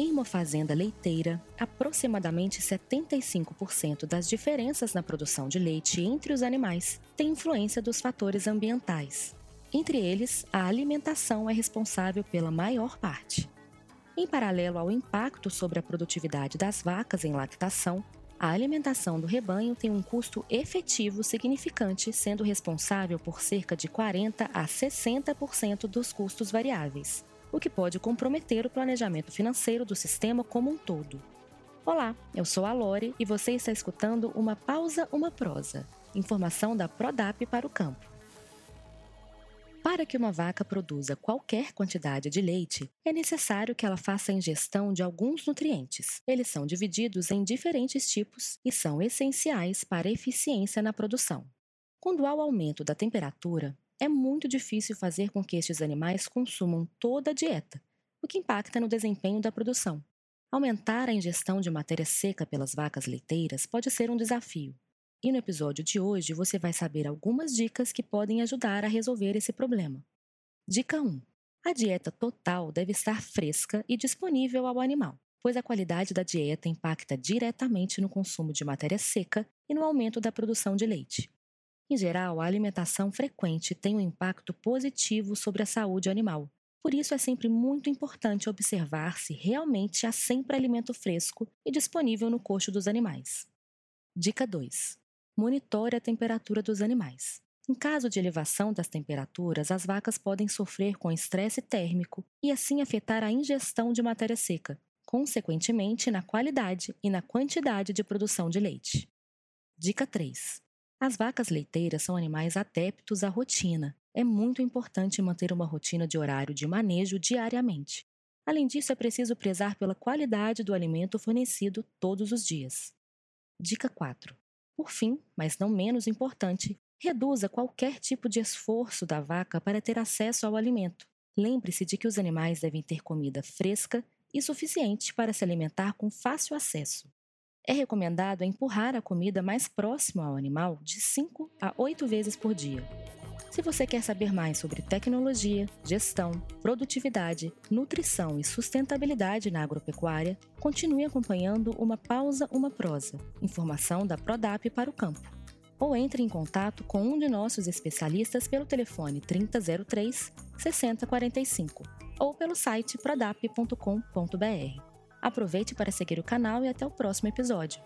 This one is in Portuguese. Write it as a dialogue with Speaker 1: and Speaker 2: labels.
Speaker 1: Em uma fazenda leiteira, aproximadamente 75% das diferenças na produção de leite entre os animais têm influência dos fatores ambientais. Entre eles, a alimentação é responsável pela maior parte. Em paralelo ao impacto sobre a produtividade das vacas em lactação, a alimentação do rebanho tem um custo efetivo significante, sendo responsável por cerca de 40 a 60% dos custos variáveis, o que pode comprometer o planejamento financeiro do sistema como um todo. Olá, eu sou a Lore e você está escutando uma pausa, uma prosa. Informação da Prodap para o campo. Para que uma vaca produza qualquer quantidade de leite, é necessário que ela faça a ingestão de alguns nutrientes. Eles são divididos em diferentes tipos e são essenciais para a eficiência na produção. Quando há o aumento da temperatura, é muito difícil fazer com que estes animais consumam toda a dieta, o que impacta no desempenho da produção. Aumentar a ingestão de matéria seca pelas vacas leiteiras pode ser um desafio, e no episódio de hoje você vai saber algumas dicas que podem ajudar a resolver esse problema. Dica 1. A dieta total deve estar fresca e disponível ao animal, pois a qualidade da dieta impacta diretamente no consumo de matéria seca e no aumento da produção de leite. Em geral, a alimentação frequente tem um impacto positivo sobre a saúde animal. Por isso, é sempre muito importante observar se realmente há sempre alimento fresco e disponível no coxo dos animais. Dica 2 monitore a temperatura dos animais. Em caso de elevação das temperaturas, as vacas podem sofrer com estresse térmico e assim afetar a ingestão de matéria seca, consequentemente na qualidade e na quantidade de produção de leite. Dica 3. As vacas leiteiras são animais adeptos à rotina. É muito importante manter uma rotina de horário de manejo diariamente. Além disso, é preciso prezar pela qualidade do alimento fornecido todos os dias. Dica 4. Por fim, mas não menos importante, reduza qualquer tipo de esforço da vaca para ter acesso ao alimento. Lembre-se de que os animais devem ter comida fresca e suficiente para se alimentar com fácil acesso. É recomendado empurrar a comida mais próxima ao animal de 5 a 8 vezes por dia. Se você quer saber mais sobre tecnologia, gestão, produtividade, nutrição e sustentabilidade na agropecuária, continue acompanhando Uma Pausa, Uma Prosa, informação da Prodap para o campo. Ou entre em contato com um de nossos especialistas pelo telefone 3003 6045 ou pelo site prodap.com.br. Aproveite para seguir o canal e até o próximo episódio.